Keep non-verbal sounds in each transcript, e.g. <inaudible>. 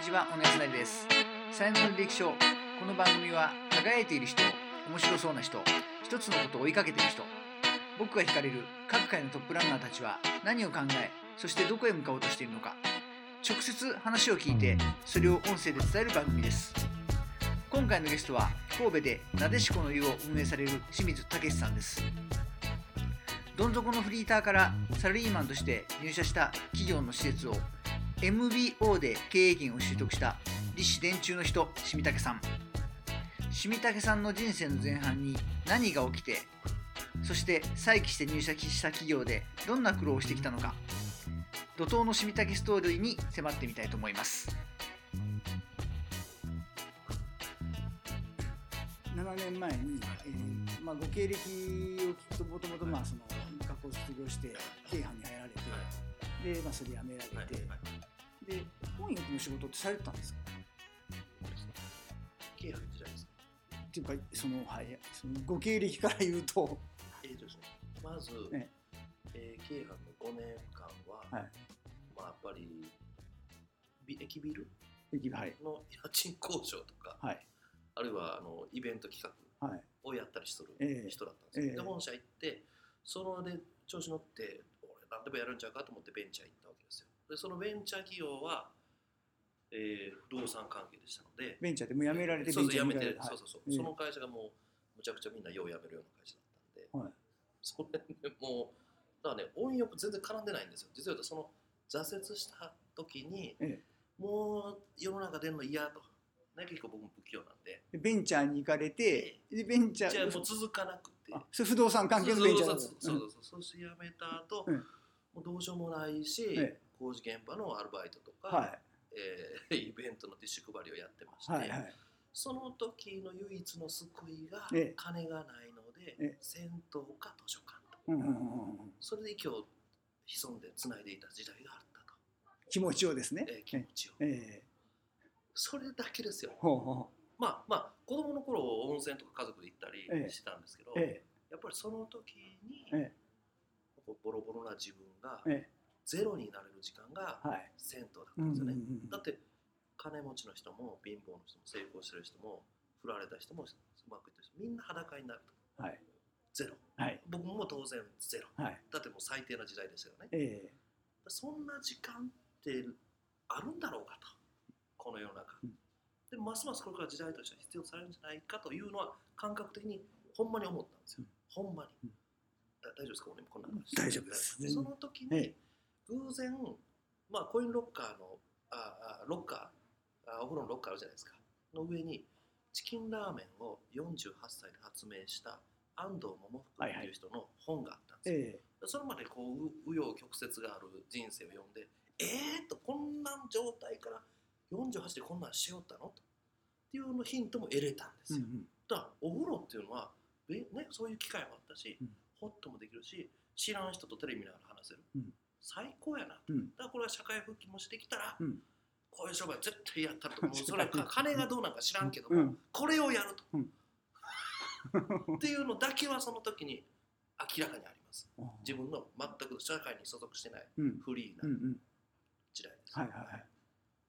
にちは、おねやすなりです。才能の履歴書。この番組は、輝いている人、面白そうな人、一つのことを追いかけている人、僕が惹かれる各界のトップランナーたちは何を考え、そしてどこへ向かおうとしているのか、直接話を聞いて、それを音声で伝える番組です。今回のゲストは、神戸でなでしこの湯を運営される清水武さんです。どん底のフリーターからサラリーマンとして入社した企業の施設を MBO で経営権を習得した立志伝中の人、清武さん。清武さんの人生の前半に何が起きて、そして再起して入社した企業でどんな苦労をしてきたのか、怒涛の清武ストーリーに迫ってみたいと思います。7年前に、えーまあ、ご経歴を聞くともともとまあその学校を卒業して京阪に入られて、で、まあ、それ辞められて、で翻訳の仕事ってされてたんですか？経営時代ですか？っていうかその,、はい、そのご経歴から言うと、えーとですねまず、ええ。ー京阪の5年間は、はい。まあ、やっぱりビ駅ビルはい。の家賃交渉とか、はい。あるいはあのイベント企画はい。をやったりしとるええ。人だったんですよ、ええ。で本社行ってそので調子乗って俺何でもやるんちゃうかと思ってベンチャー行っでそのベンチャー企業は、えー不動産関係でしたので。ベンチャーでもう辞められてそうそう辞めいそうそうそう、ええその会社がもうむちゃくちゃみんなよう辞めるような会社だったんで、はい。それでもうだからね音欲全然絡んでないんですよ。実はその挫折した時に、えもう世の中出るの嫌と、ね、結構僕も不器用なんで。でベンチャーに行かれて、でベンチャーもう続かなくて。あそれ不動産関係のベンチャーだそうそうそうそうそうして辞めた後、うん。もうどうしようもないし、ええ工事現場のアルバイトとか、はい。えー <laughs> イベントのティッシュ配りをやってまして、はいはい。その時の唯一の救いがええ。金がないので、ええ。銭湯か図書館と。うんうんうんうんそれで息を潜んでつないでいた時代があったと、気持ちをですね。えー気持ちを。ええ。それだけですよ。ほうほまあまあ子供の頃温泉とか家族で行ったりええ。してたんですけど、うえ。やっぱりその時に、ボロボロな自分がええゼロになれる時間が銭湯だったうんんですよね、うんうんだって金持ちの人も貧乏の人も成功してる人も振られた人もうまくいってる人みんな裸になると。はい。ゼロ。はい。僕も当然ゼロ。はい。だってもう最低な時代ですよね。ええ。そんな時間ってあるんだろうかと。この世の中、うん。でますますこれから時代として必要とされるんじゃないかというのは感覚的にほんまに思ったんですよ、ほんまに、うん。だ大丈夫ですか？俺もこんな話大丈夫です。その時えに偶然、まあ、コインロッカーのああロッカーあお風呂のロッカーあるじゃないですか。の上にチキンラーメンを48歳で発明した安藤桃福っていう人の本があったんですよ、えそれまでこうう紆余曲折がある人生を読んでえー、っとこんな状態から48でこんなんしよったの？っていうのヒントも得れたんですよ、うんうん。だからお風呂っていうのは、えね、そういう機会もあったし、うん。ホッともできるし知らん人とテレビ見ながら話せる、うん最高やな。と、うん。だからこれは社会復帰もしてきたら、うん。こういう商売絶対やったるともう。<laughs> それはか金がどうなんか知らんけども、うん。これをやると、うん。<laughs> っていうのだけはその時に明らかにあります。うん自分の全く社会に所属してないうん。フリーなん時代です、はいはいはい。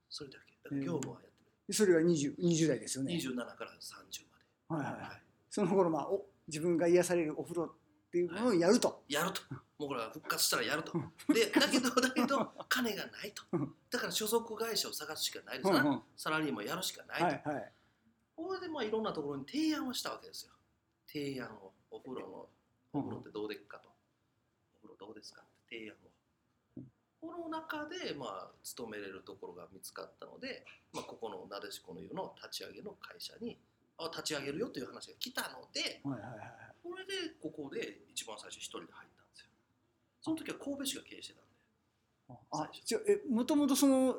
それだけ。だから業務はやってでそれが 20, 20代ですよる、ね27から30まで、はいはい。はい。その頃まあお自分が癒されるお風呂っていうものをやると、やると。もうこれは復活したらやると。うん。でだけどだけど <laughs> 金がないと。うん。だから所属会社を探すしかないですな、うんうん。サラリーマンやるしかないと、はいはい。これでまあいろんなところに提案をしたわけですよ。提案をお風呂のお風呂ってどうでっかと、お風呂どうですかって提案を、この中でまあ勤めれるところが見つかったので、まあ、ここのなでしこの湯の立ち上げの会社にあ立ち上げるよという話が来たのではいはいはいこれでここで一番最初一人で入ったんですよ。その時は神戸市が経営してたんで。あちょえもともとその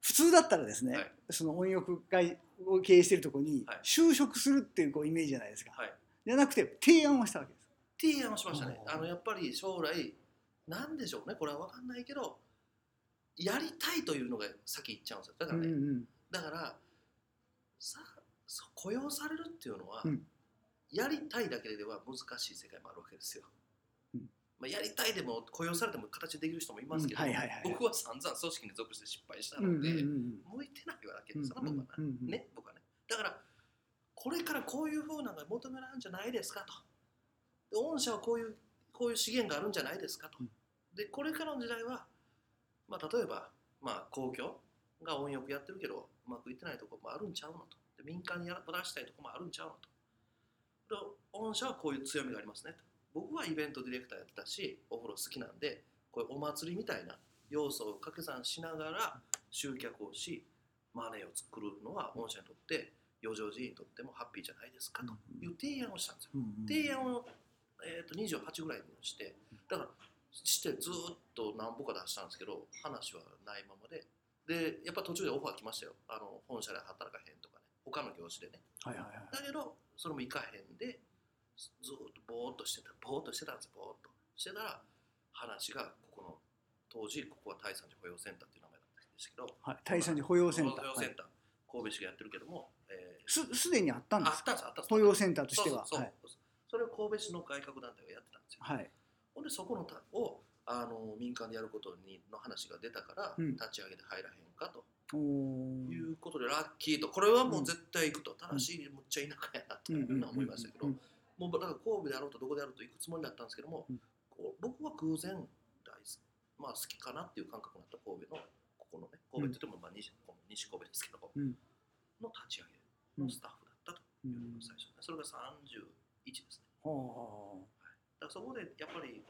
普通だったらですね、はい。その温浴会を経営しているところにはい。就職するっていうこうイメージじゃないですか、はい。じゃなくて提案をしたわけです。提案をしましたね。あのやっぱり将来なんでしょうね。これは分かんないけどやりたいというのが先言っちゃうんですよ。だからね、うんうんだからさそう雇用されるっていうのは、うん。やりたいだけでは難しい世界もあるわけですよ。うん。まあ、やりたいでも雇用されても形できる人もいますけど、僕は散々組織に属して失敗したので、うん向いてないわけうんですよね、僕はね。僕はね。だからこれからこういうふうなのが求められるんじゃないですかと。で御社はこういうこういう資源があるんじゃないですかと。うん。でこれからの時代は、まあ、例えば、まあ、公共が温浴やってるけどうまくいってないところもあるんちゃうのと。で民間にやらしたいところもあるんちゃうのと。で御社はこういう強みがありますねと。僕はイベントディレクターやってたしお風呂好きなんでこういうお祭りみたいな要素を掛け算しながら集客をしマネーを作るのは御社にとって余剰人にとってもハッピーじゃないですかと。いう提案をしたんですよ。提案を、えー、と28ぐらいにしてだからしてずーっと何歩か出したんですけど話はないままで。でやっぱ途中でオファー来ましたよ。あの本社で働かへんとか。ね他の業種でね。はいはいはい。だけどそれも行かへんでずーっとぼーっとしてた。ぼーっとしてたんですよ。ぼーっとしてたら話がここの当時ここは第三次保養センターっていう名前だったんですけど。はい第三次保養センター。保養センター、神戸市がやってるけども、えーすすでにあったんですか？あったんです保養センターとしては。そうそうそうはい。それを神戸市の外郭団体がやってたんですよ。はい。ほんでそこのたをあの民間でやることにの話が出たから、うん。立ち上げて入らへんかということでラッキーとこれはもう絶対行くと、ただしむっちゃ田舎やなっていうふうに思いましたけど、うん。もうだから神戸であろうとどこであろうと行くつもりだったんですけども、僕は偶然大好き,、まあ、好きかなっていう感覚になった神戸のここのね神戸って言ってもまあ西,、西神戸ですけど、うん。の立ち上げのスタッフだったとういうのんが最初、それが31ですね。はだからそこでやっぱり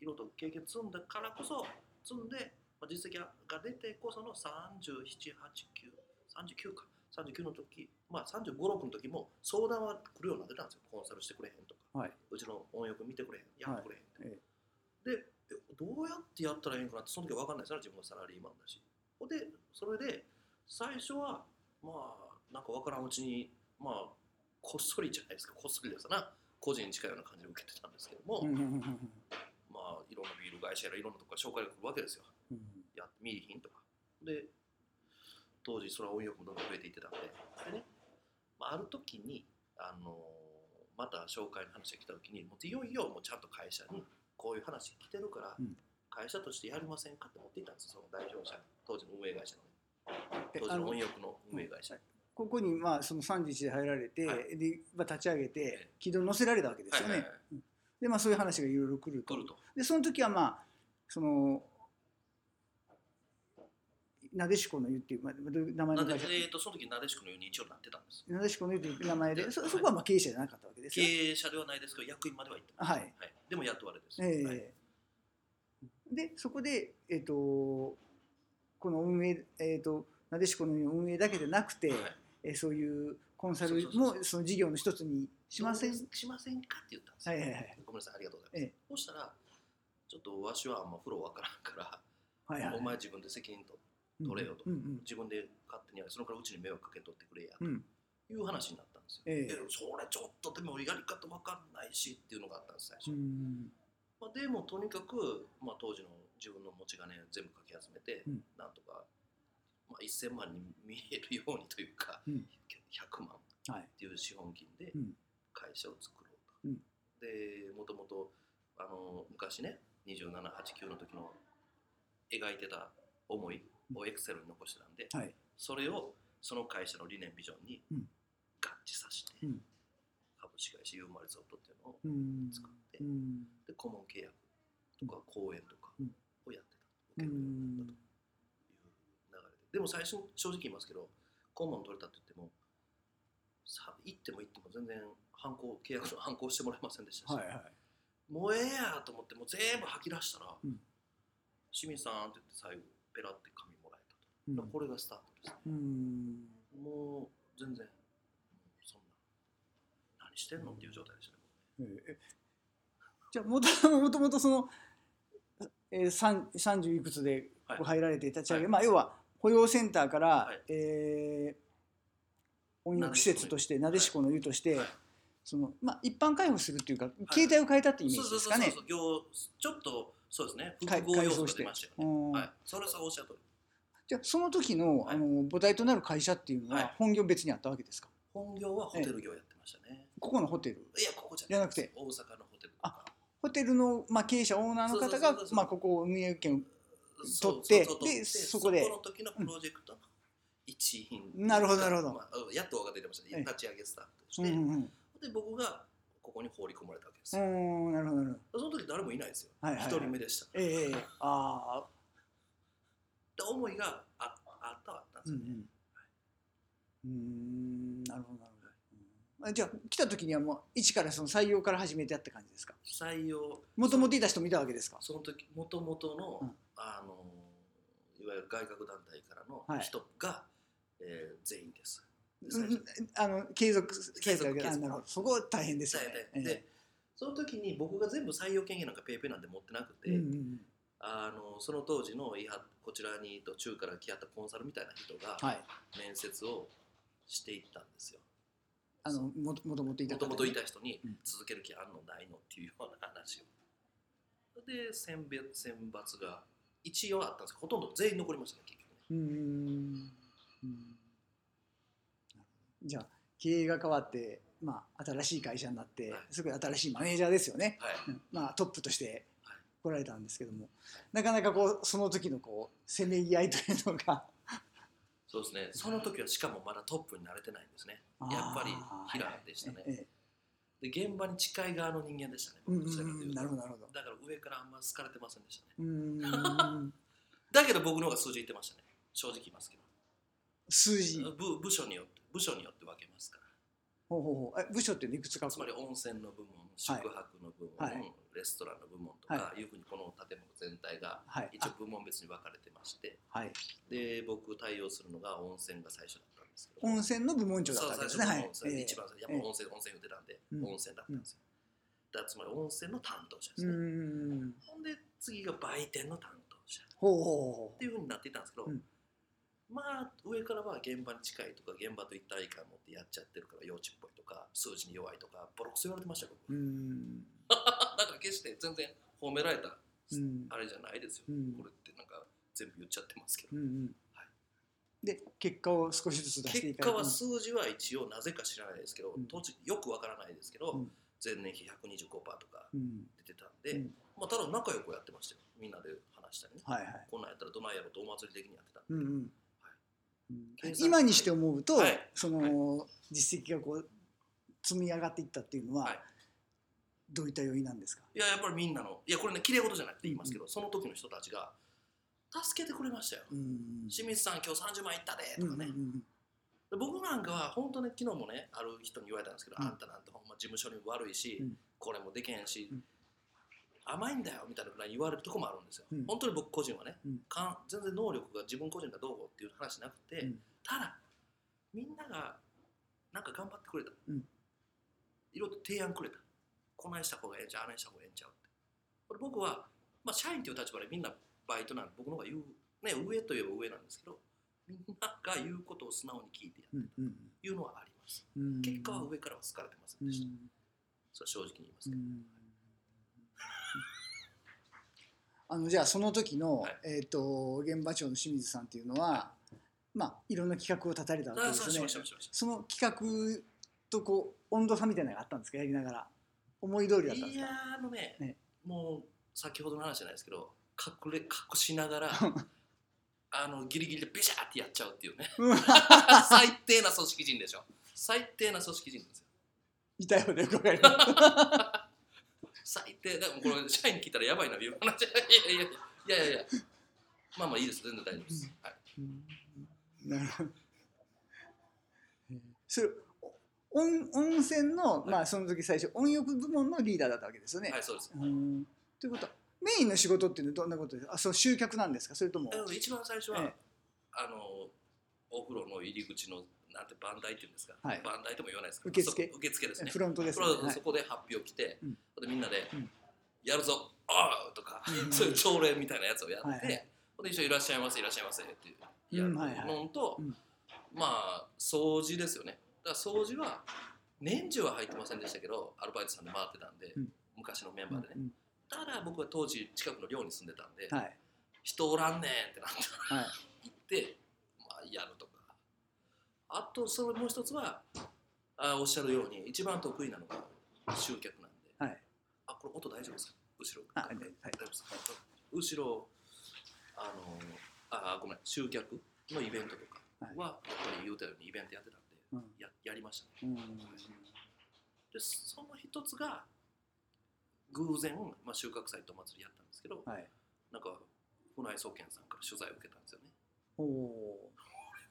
いろいろと経験積んだからこそ積んで、まあ、実績が出てこその378939か。39の時まあ35、6の時も相談は来るようになってたんですよ。コンサルしてくれへんとか、あはい。うちの音楽見てくれへんやってくれへんって、えでえどうやってやったらいいんかなってその時は分かんないです。よね自分がサラリーマンだしでそれで最初はまあなんか分からんうちにまあこっそりじゃないですか。こっそりですな。個人に近いような感じで受けてたんですけども、まあいろんなビール会社やらいろんなとこから紹介が来るわけですよ。うんやって見いひんとか。で当時それは音楽もどんどん増えていってたんで。でね、まあ、ある時にあのまた紹介の話が来た時にもういよいよもうちゃんと会社にこういう話来てるから、うん。会社としてやりませんかって持っていったんですよその代表者当時の運営会社の当時の音楽の運営会社、ここにまあその31で入られて、はい。でまあ、立ち上げてえ軌道に乗せられたわけですよね。でまあそういう話がいろいろ来ると。来ると。でその時はまあそのなでしこの湯っていう、名前の会社、えー、とその時なでしこのように一応なってたんです。なでしこの湯という名前でそはい。そこはまあ経営者じゃなかったわけです経よ。営者ではないですけど役員までは行ってます、はい。でも雇われです、ええはい。でそこで、えっとこの運営、えっとなでしこの湯の運営だけでなくて、はい。えそういうコンサルもその事業の一つにしません？しませんかって言ったんですよ。はいはいはい。ごめんなさい、ありがとうございます。ええ。そしたら、ちょっとわしはあんま風呂わからんから、はいはいお前自分で責任と取れよと。うんうん。自分で勝手にそのからうちに迷惑かけとってくれやと。うん。いう話になったんですよ。ええ。でそれちょっとでもやり方わかんないしっていうのがあったんです、最初。うんまあ、でもとにかく、まあ、当時の自分の持ち金全部かき集めて、うん。なんとか、まあ、1000万に見えるようにというか、うん。100万はい。っていう資本金でうん。会社を作ろうと。うん。でもともとあの昔ね2789の時の描いてた思いをエクセルに残してたんで、はい。それをその会社の理念ビジョンにうん。合致させて、うん。株式会社ユーマリゾートっていうのをうん。作って、うん。で顧問契約とか講演とかうん。をやってた、う受けるようになんったという流れで。でも最初正直言いますけど顧問取れたって言ってもさ行っても行っても全然犯行契約の犯行してもらえませんでしたし、はいはい。もうええやと思ってもう全部吐き出したら「うん。清水さん」って言って最後ペラって紙これがスタートです。ねうん。もう全然そんな何してんのっていう状態でしたね。ええじゃあもともともとその、えー、三30いくつで入られて立ち上げ、はい。まあ要は保養センターから、はい。えー温浴施設としてなでしこの湯として、はい。そのまあ、一般開放するっていうか、形態を変えたってイメージですかね。そうそう業ちょっとそうですね。複合要素が出ましたよね。うん。はい。それさおっしゃる通りじゃあその時の,、はいあの母体となる会社っていうのははい。本業別にあったわけですか、本業はホテル業やってましたね。ここのホテル？いやここじゃなくて？大阪のホテルとか。ホホテルの、まあ、経営者オーナーの方がまあここを運営権取ってでそこでそこの時のプロジェクト。の一員なるほどなるほど。まあ、やっと分かってきましたええ。ね立ち上げスタッフとしうんて、うんうん。で僕がここに放り込まれたわけですうよ、んなるほどなるほど。その時誰もいないですよ。一、はいはいはい。人目でしたええええああで思いがああったはあったんですよね、うんうん。うーんなるほどなるほど。うん。あじゃあ来た時にはもう一からその採用から始めてやった感じですか？採用もともといた人もいたわけですか？その時もともとの、うん。あのいわゆる外郭団体からのはい。人が、えー全員です。あの継続継続継続そこは大変ですよね。ででその時に僕が全部採用権限なんかペイペイなんて持ってなくて、ええうんうんあのその当時のこちらに途中から来はったコンサルみたいな人がはい。面接をしていったんですよ。あのももともといた方ねもともといた人にうん。続ける気あんのないのっていうような話を。で選別選抜が一応あったんです。けどほとんど全員残りましたね結局ね。うーん。うん。じゃあ経営が変わって、まあ、新しい会社になって、はい。すごい新しいマネージャーですよね、はい。うん。まあ、トップとしてはい来られたんですけども、なかなかこうその時のこうせめぎ合いというのが。そうですね、その時はしかもまだトップに慣れてないんですね。やっぱり平でしたね。ええで、現場に近い側の人間でしたね、うん僕どちらかというと。なるほどなるほど。だから上からあんま好かれてませんでしたね。だけど僕の方が数字いってましたね、正直言いますけ数字ど。部部署によって、部署によって分けますから。ほうほうほう。え部署っていくつかつまり温泉の部門、宿泊の部門、はいレストランの部門とか、、はい。うふうにこの建物全体がはい。一応部門別に分かれてまして、あはい。で、僕対応するのが温泉が最初だったんですけど。温泉の部門長だったわけですね。最初の一番最初やっぱ温泉、温泉言ってたんで、うん。温泉だったんですよ。だつまり温泉の担当者ですね。んほんで次が売店の担当者。っていうふうになっていたんですけど、うん。まあ上からは現場に近いとか現場と一体感持ってやっちゃってるから幼稚っぽいとか数字に弱いとかボロクソ言われてましたよ僕だから決して全然褒められたうん。あれじゃないですよ、うん。これってなんか全部言っちゃってますけど、うんうん。はい。で結果を少しずつ出してい結果は数字は一応なぜか知らないですけど、うん。当時よくわからないですけど、うん。前年比125%とかうん。出てたんで、うん。まあ、ただ仲良くやってましたよ。みんなで話したりね、はいはい。こんなんやったらどないやろうとお祭り的にやってたんで、うんうん。今にして思うと、はい。その実績がこう積み上がっていったっていうのは、はいどういった要因なんですか？いややっぱりみんなのいやこれねきれい事じゃなくて言いますけど、その時の人たちが助けてくれましたよ、うん清水さん今日30万いったでうんとかね、僕なんかは本当ね昨日もねある人に言われたんですけど、うん。あんたなんてほんま事務所に悪いし、うん。これもできへんし、うん甘いんだよみたいなぐらい言われるとこもあるんですよ、うん。本当に僕個人はね、うん。かん全然能力が自分個人がどうっていう話なくて、うん。ただみんながなんか頑張ってくれた、うん。いろいろと提案くれたこないした方がええんちゃうあないした方がええんちゃうって。これ僕は、まあ、社員という立場でみんなバイトなんで僕の方が言う、ね、上といえば上なんですけどみんなが言うことを素直に聞いてやるうんうんいうのはあります。うん。結果は上からは好かれてませうんんでした。それは正直に言いますけど。うん。あのじゃあその時の、はい。えー、と現場長の清水さんっていうのは、まあいろんな企画を立たれたわけですよね。その企画とこう温度差みたいなのがあったんですか？やりながら思い通りだったんた。ですか？いやーあのねねもう先ほどの話じゃないですけど、隠れ隠しながら、あのギリギリでビシャーってやっちゃうっていうね。うん最低な組織人でしょ。最低な組織人ですよ。いたよねわかります最低。でもこれ、社員に聞いたらやばいな、いう話。いやいやいやいやいや。まあまあいいです、全然大丈夫です。はい、なるほどえーそれ温温泉の、まあその時最初温浴部門のリーダーだったわけですよね。はい、そうです。うん。ということはメインの仕事っていうのはどんなことですか？あそう集客なんですか？それとも。一番最初は、ええ。あのお風呂の入り口のなんて番台っていうんですか、はい。番台とも言わないですけど受付。そ受付ですね。フロントですフね。そこで発表来て、うん。でみんなで、うん。やるぞあーとか、うん。<laughs> そういう朝礼みたいなやつをやって、はいはい。で一緒にいらっしゃいませいらっしゃいませっていうやるうんはいはい。まあ掃除ですよね。だから掃除は年中は入ってませんでしたけどアルバイトさんで回ってたんで、うん。昔のメンバーでね、うんただ僕は当時近くの寮に住んでたんで、はい。人おらんねんってなってはい。行って、まあ、やるとか。あとそれもう一つはあおっしゃるように一番得意なのが集客なんで。はい。あこれ音大丈夫ですか？後ろ。あではい。大丈夫ですか？後ろあのあごめん集客のイベントとかは、やっぱり言うたようにイベントやってたややりましたね。うん。でその一つが偶然、まあ、収穫祭とお祭りやったんですけど、はい。なんか船井総研さんから取材を受けたんですよね。おお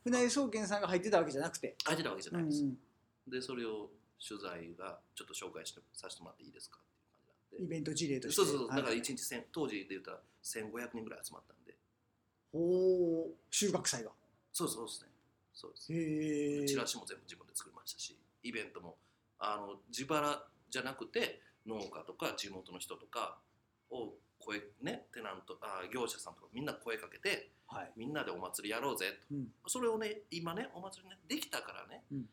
船井総研さんが入ってたわけじゃなくて。入ってたわけじゃうないです、んでそれを取材がちょっと紹介してさせてもらっていいですかっていう感じなんで。イベント事例として。そうそうそう、はい。だから1日1000当時で言ったら1500人ぐらい集まったんで。おお収穫祭が。そうそうですねそうです。チラシも全部自分で作りましたしイベントもあの自腹じゃなくて農家とか地元の人とかを声ねテナントあ業者さんとかみんな声かけてはい。みんなでお祭りやろうぜと、うん。それをね今ねお祭りねできたからね、うん。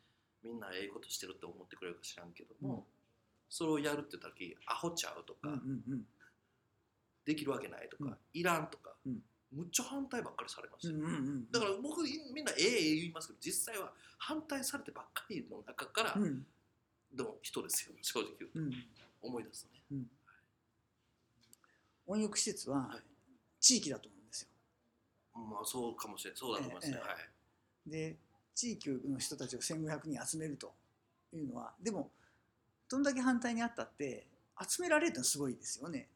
みんなええことしてるって思ってくれるか知らんけども、うん。それをやるって言った時アホちゃうとか、うんうんうん。できるわけないとか、うん。いらんとか、うんむっちゃ反対ばっかりされました。よ、うんうんうん。だから僕みんなええええ言いますけど実際は反対されてばっかりの中からうん。の人ですよ正直言うと。うん。思い出すとね、うん。温浴施設ははい。地域だと思うんですよ。まあそうかもしれないそうだと思いますね、ええはい。で地域の人たちを1500人集めるというのはでもどんだけ反対にあったって集められるのはすごいですよね。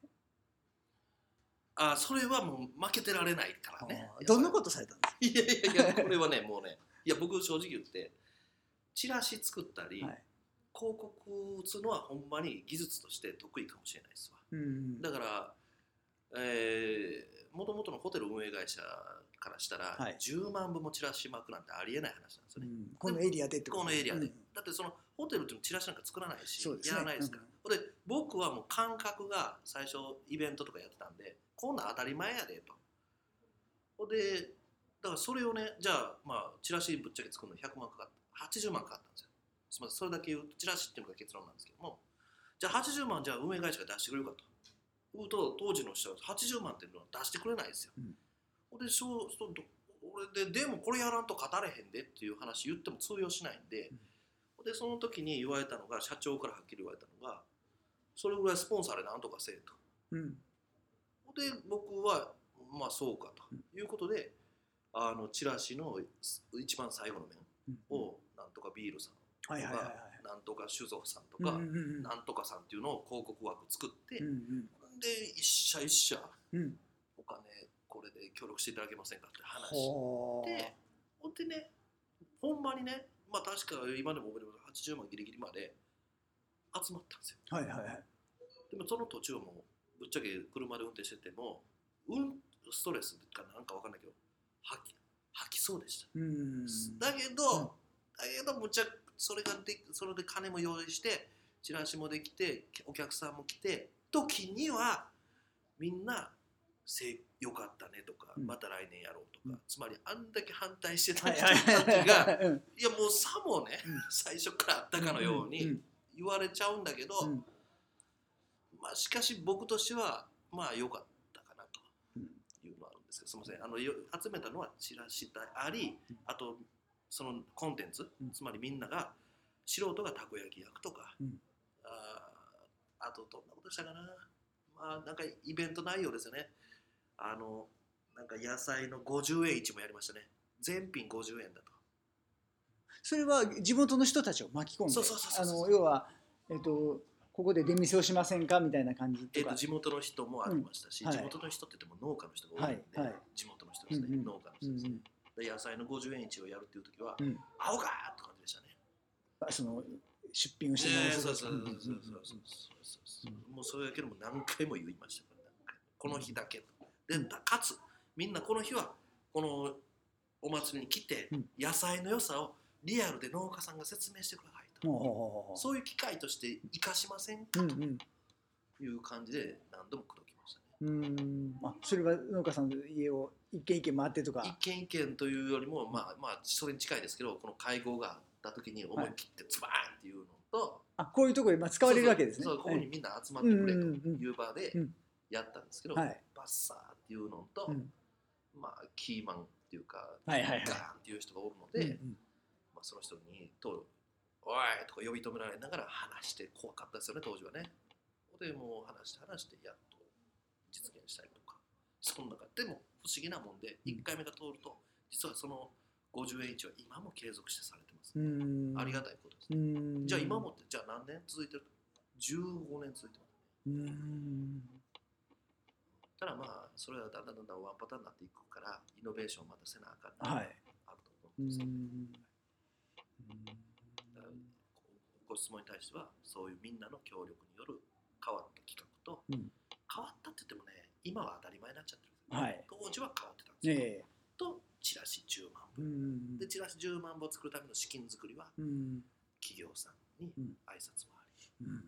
あそれはもう負けてられないからね。どんなことされたんですいやいやいや <laughs> これはねもうねいや僕正直言ってチラシ作ったり、か、はい。広告打つのはほんまに技術として得意かもしれないですわ。うんだからえー、もともとのホテル運営会社からしたら、はい。10万部もチラシ巻くなんてありえない話なんですよね、うん。このエリアでってこのエリアで、うんだってそのホテルってチラシなんか作らないし、ねやらないで。すから、ほんで僕はもう感覚が最初イベントとかやってたん。でこんなん当たり前やでと。ほんでだからそれをねじゃあまあチラシぶっちゃけ作るの100万かかった。80万かかったんですよ。すみません。それだけ言うとチラシっていうのが結論なんですけども。じゃあ80万じゃあ運営会社が出してくれるかと。言うと当時の人は80万っていうのは出してくれないですよ、うん。でそうそう俺ででもこれやらんと語れへんでっていう話言っても通用しないんで、でその時に言われたのが社長からはっきり言われたのがそれぐらいスポンサーでなんとかせえと。うんで僕はまあそうかということであのチラシの一番最後の面うんをなんとかビールさんとか、なんとか酒造さんとか、なんとかさんっていうのを広告枠作って、うんで一社一社お金これで協力していただけませんかって話でほんでねほんまにねまあ確か今でも覚えてます80万ギリギリまで集まったんですよ。はいはいはい。でもその途中もぶっちゃけ車で運転しててもうんストレスかなんかわかんないけど吐き吐きそうでした、うん。だけど、うん。だけどむちゃそれがでそれで金も用意してチラシもできてお客さんも来て時にはみんなせよかったねとか、うん。また来年やろうとか、うん。つまりあんだけ反対してたはい人はいたちがはいやもうさもね、うん。最初からあったかのよううんに言われちゃうんだけど、うんまあしかし僕としてはまあ良かったかなとうんいうのはあるんですけどすみません。あのよ集めたのはチラシでありうんあとそのコンテンツ、うん。つまりみんなが素人がたこ焼き焼くとか、うん。あーあとどんなことしたかな。まあなんかイベント内容ですよね。あのなんか野菜の50円市もやりましたね。全品50円だと。それは地元の人たちを巻き込んでそうそうそう要は、えっとここで出店をしませんかみたいな感じえー、と地元の人もありましたし、うんはい。地元の人って言っても農家の人が多いんで、はいはい。地元の人ですね、うんうん。農家のうんう人ですね、ん。で野菜の50円市をやるっていう時は、うん。アホかーって感じでしたね。あその出品をしてえーるそうそうそうそううんうんそうそうそう。もうそれだけでも何回も言いましたから、この日だけと。で、だかつ、みんなこの日は、このお祭りに来てうん、野菜の良さをリアルで農家さんが説明してくださいそういう機会として生かしませんか？という感じで何度も口説きましたね。うーん。あそれは農家さんの家を一軒一軒回ってとか。一軒一軒というよりも、まあまあ、それに近いですけど、この会合があった時に思い切ってズバーンっていうのと、あこういうところでまあ使われるわけですね。そうここにはいみんな集まってくれという場でうんやったんですけど、はい。バッサーっていうのと、うん。まあ、キーマンっていうか、はいはいはい。ガーンっていう人がおるので、うんうん。まあ、その人にと「おい!」とか呼び止められながら話して怖かったですよね当時はね。でもう話して話してやっと実現したりとかその中でも不思議なもんでうん。1回目が通ると実はその50円1は今も継続してされてます、うん。ありがたいことです、うん。じゃあ今もってじゃあ何年続いてる？15年続いてますうん。ただまあそれはだんだんだんだんワンパターンになっていくからイノベーションをまたせなあかんなはい。あると思ううんですよ、ん。だから質問に対してはそういうみんなの協力による変わった企画と、うん。変わったって言ってもね今は当たり前になっちゃってるんですよ。はい。当時は変わってたんですよ、ええ。とチラシ10万う本んでチラシ10万本作るための資金作りはうん企業さんにうん。挨拶もあり、うん。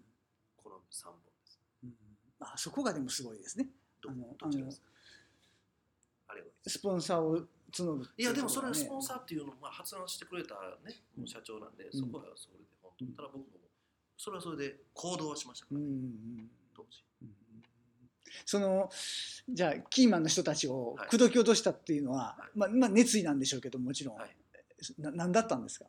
この3本です。うんあそこがでもすごいですね。どどちらです？かあれはスポンサーを募るいやでもそれはねスポンサーっていうのをまあ発案してくれたね、うん。社長なんで、ん。そこはそれで本当、うんただ僕もそれはそれで行動はしましたから、うんうん当時うん。そのじゃあキーマンの人たちをはい。口説き落としたっていうのは、はい。まあ、まあ熱意なんでしょうけどもちろん、はい。な何だったんですか？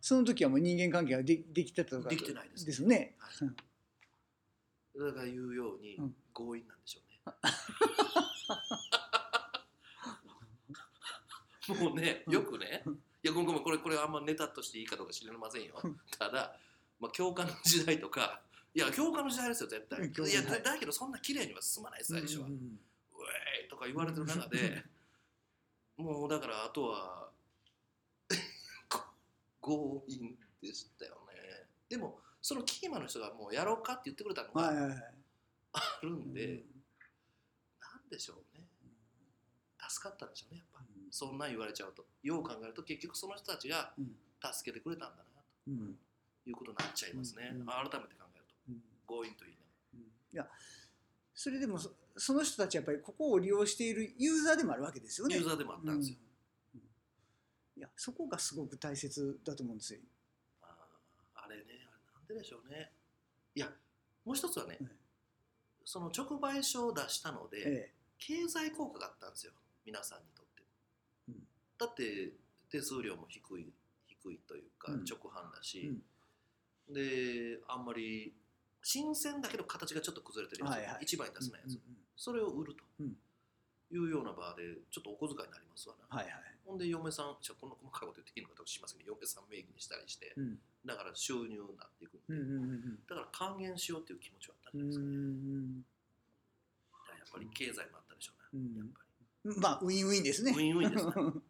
その時はもう人間関係がでできてたとかできてないですね。ですよね。はい。だから言うようにうん。強引なんでしょうね、<laughs> もうねよくね、いやごめんごめんこれこれあんまネタとしていいかどうか知りませんよ。うん。ただ、まあ、教科の時代とかいや教科の時代ですよ絶対。いやはいだだけどそんな綺麗には進まないです最初は、ううんえーとか言われてる中でもうだからあとは <laughs> 強引でしたよね。でもそのキーマンの人がもうやろうかって言ってくれたのが。あるんで、うん。なんでしょうね。助かったんでしょうねやっぱそんなん言われちゃうと。よう考えると結局その人たちがうん。助けてくれたんだなうん。ということになっちゃいますね、うん。改めて考えると。うん。強引といいねうん。いやそれでもそその人たちやっぱりここを利用しているユーザーでもあるわけですよね。ユーザーでもあったんですよ、うん。うん。いやそこがすごく大切だと思うんですよ。あーあれねあれなんででしょうね。いやもう一つはね、はいその直売所を出したので、え経済効果があったんですよ。皆さんにとだって手数料も低い低いというか、うん。直販だし、であんまり新鮮だけど形がちょっと崩れてるやつ、はいはい。一番に出せないやつ、うんうんそれを売ると。うん。いうような場でちょっとお小遣いになりますわな、はいはい。ほんで嫁さんじゃあこの細かいこと言っていいのかしますけど嫁さん名義にしたりして、うん。だから収入になっていくんで、うんうんだから還元しようっていう気持ちはあったうんんじゃないですかね、やっぱり経済もあったでしょうね、うん。やっぱうんまあウィンウィンですね。ウィンウィンですねり、うんうんうん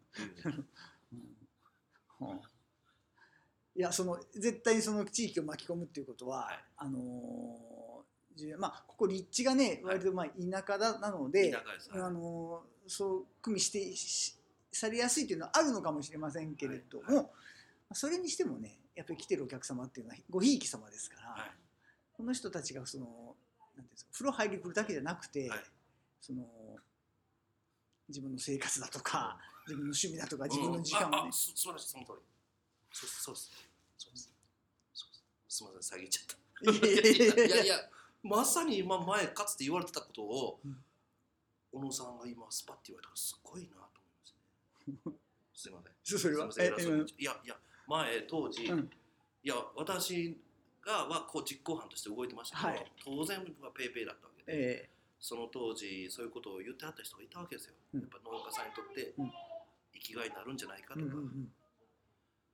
いやその絶対にその地域を巻き込むっていうことは、はい。あのーまあここ立地がね割とまあ田舎だなので、田舎です。あのーそう組みしてしされやすいというのはあるのかもしれませんけれども、はい。はい。それにしてもねやっぱり来てるお客様っていうのはごひいき様ですから、はい。この人たちがそのなんていうんですか風呂入り来るだけじゃなくて、はい。その自分の生活だとか、自分の趣味だとか自分の時間をね。素晴らしいその通り。そうです。そうです。そうです。すすみません下げちゃった。いやいやまさに今前かつて言われてたことを、うん。小野さんが今スパッて言われたからすごいなと思 <laughs> いましたね。すいません。そそれは？すいやいや前当時、うん。いや私がはこう実行犯として動いてましたけど、はい。当然はペイペイだったわけで、えその当時そういうことを言ってあった人がいたわけですよ、うん。やっぱ農家さんにとってうん。生きがいになるんじゃないかえとか、うんうんうん。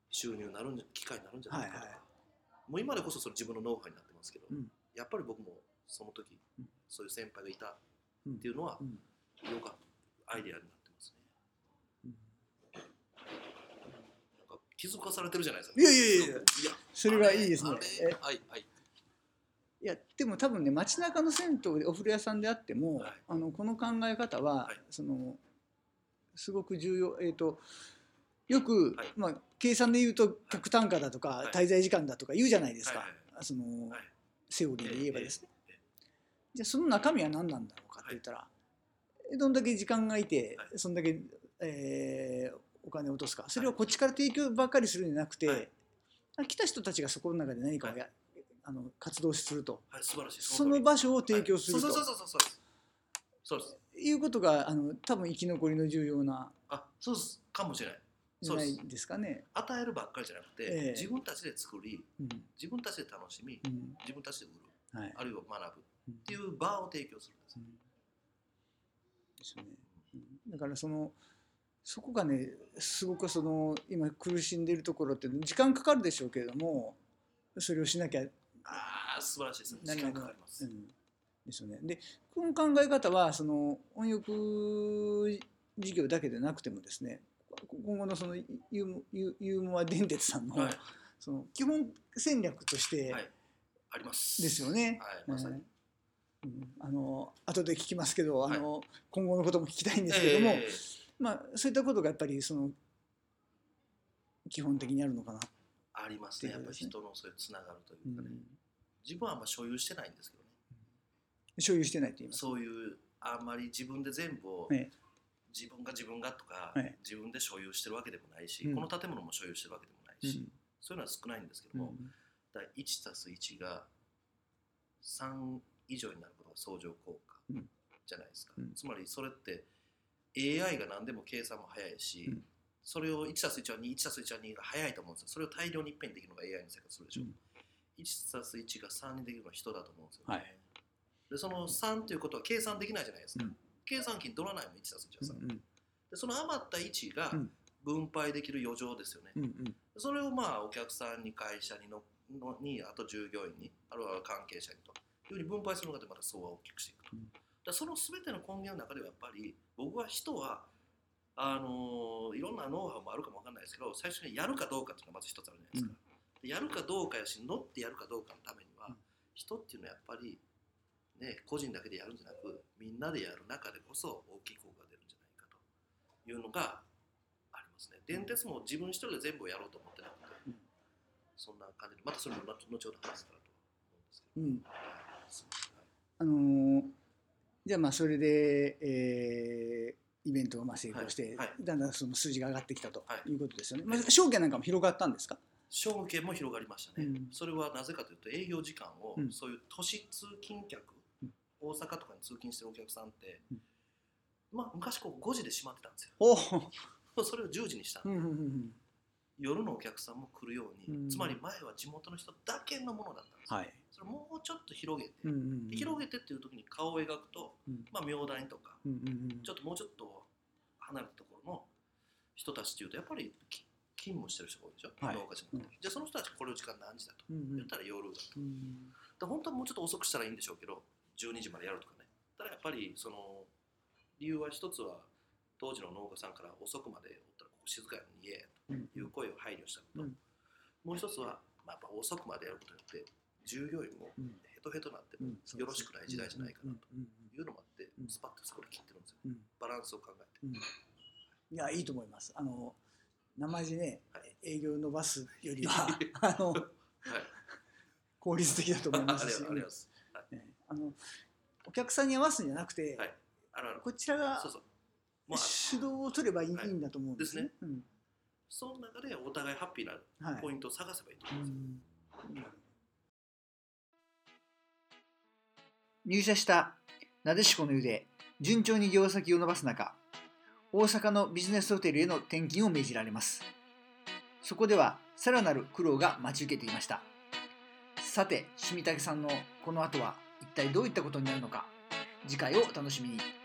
収入になるんじゃ機会になるんじゃないかとか、はいはいもう今でこそそれ自分のノウハウになってますけど、うん。やっぱり僕もその時、うん。そういう先輩がいたうん。っていうのは、うん。よかったアイデアになってますね。うん。なんか気づかされてるじゃないですか。いやいやいやいや。それはいいですね。はいはいいやでも多分ね街中の銭湯でお風呂屋さんであっても、はい。あのこの考え方は、はい。そのすごく重要えっ、とよく、はい。まあ、計算で言うと客単価だとか、はい。滞在時間だとか言うじゃないですか、その、はいセオリーで言えばですね、じゃあその中身は何なんだろうかって言ったら、どんだけ時間がいて、はそんだけ、えーお金を落とすか。それをこっちから提供ばっかりするんじゃなくて、はい。来た人たちがそこの中で何かをや、あの活動すると。はい素晴らしい。その場所を提供すると、はい。そうそうそうそうそうです。そうですいうことがあの多分生き残りの重要な、あそうです。かもしれない。じゃないですかね。与えるばっかりじゃなくて、ええ。自分たちで作りうん。自分たちで楽しみうん。自分たちで売るはい。あるいは学ぶっうん。ていう場を提供するんですうん。ですよね。うん。だからそのそこがねすごくその今苦しんでいるところって時間かかるでしょうけれどもそれをしなきゃああ素晴らしいですね。時間かかります、うん。ですよね。でこの考え方はその温浴事業だけでなくてもですね今後のそのユーモユーユーモア電鉄さんの,、はい。その基本戦略としてはい。あります。ですよね。はいまさに、うん。あの後で聞きますけど、はい。あの今後のことも聞きたいんですけども、ええ。まあそういったことがやっぱりその基本的にあるのかな。ありますね。やっぱり人のそういうつながるというかね、自分はあんま所有してないんですけどね。所有してないと言います？そういうあんまり自分で全部を、ええ。自分が自分がとか、はい自分で所有してるわけでもないし、うん。この建物も所有してるわけでもないし、そういうのは少ないんですけども、うん。だから1たす1が3以上になることが相乗効果うん。じゃないですか、うん。つまりそれって AI が何でも計算も早いし、うんそれを1たす1は2、1たす1は2が早いと思うんですよ。それを大量にいっぺんにできるのが AI の世界するでしょ。うん1たす1が3にできるのは人だと思うんですよ、はいで、その3ということは計算できないじゃないですか。うん計算機に取らないもん1たす1は3。うんで、その余った1がうん分配できる余剰ですよね。うんうんそれをまあお客さんに会社にののにあと従業員にあるいは関係者にというふうに分配するのでまた層は大きくしていくと、うんだその全ての根源の中ではやっぱり僕は人はあのーいろんなノウハウもあるかもわかんないですけど最初にやるかどうかっていうのがまず一つあるじゃないですか、でやるかどうかやし乗ってやるかどうかのためには、うん。人っていうのはやっぱりね個人だけでやるんじゃなくみんなでやる中でこそ大きい効果が出るんじゃないかというのがありますね。電鉄も自分一人で全部をやろうと思ってなくて、うん。そんな感じでまたそれも後後ほど話すからと思うんですけうん。ど、あのーじゃあまあそれで、えーイベントがまあ成功して、はい。はいだんだんその数字が上がってきたとはい。いうことですよね。まあ、証券なんかも広がったんですか？証券も広がりましたね、うん。それはなぜかというと営業時間を、うん。そういう都市通勤客、うん。大阪とかに通勤してるお客さんって、うん。まあ昔ここ5時で閉まってたんですよ。おお。それを10時にした、うんうんうん。夜のお客さんも来るように、うん。つまり前は地元の人だけのものだったんですよ、はい。それをもうちょっと広げて、うんうんうん。で広げてっていう時に顔を描くと、うん。まあ明大とかうんうんうん。ちょっともうちょっと離れたところの人たちっていうとやっぱりき勤務してる人が多いでしょ、はい。農家じゃなくて、じゃあその人たちこれの時間何時だと？うんうん。言ったら夜だとうんだから本当はもうちょっと遅くしたらいいんでしょうけど12時までやるとかね。ただやっぱりその理由は一つは当時の農家さんから遅くまでおったらここ静かに言えうんという声を配慮したこと、うん。もう一つは、まあ、やっぱ遅くまでやることによって従業員もうん。ヘトヘトになってよろしくない時代じゃないかなとうんいうのもあってうん。スパッとそこで切ってるんですよ。バランスを考えて。うん。いやいいと思います。あの生地ね、はい。営業を伸ばすよりは <laughs> あのはい。効率的だと思いますし。あのお客さんに合わすんじゃなくて、はい。あるあるこちらがそうそう。もうあ主導を取ればいい,、はいんだと思うんですね。うん。その中でお互いハッピーなはい。ポイントを探せばいいとう思うん。ですよ、ん入社したなでしこの湯で順調に業績を伸ばす中大阪のビジネスホテルへの転勤を命じられます。そこではさらなる苦労が待ち受けていました。さて清武さんのこの後は一体どういったことになるのか次回をお楽しみに。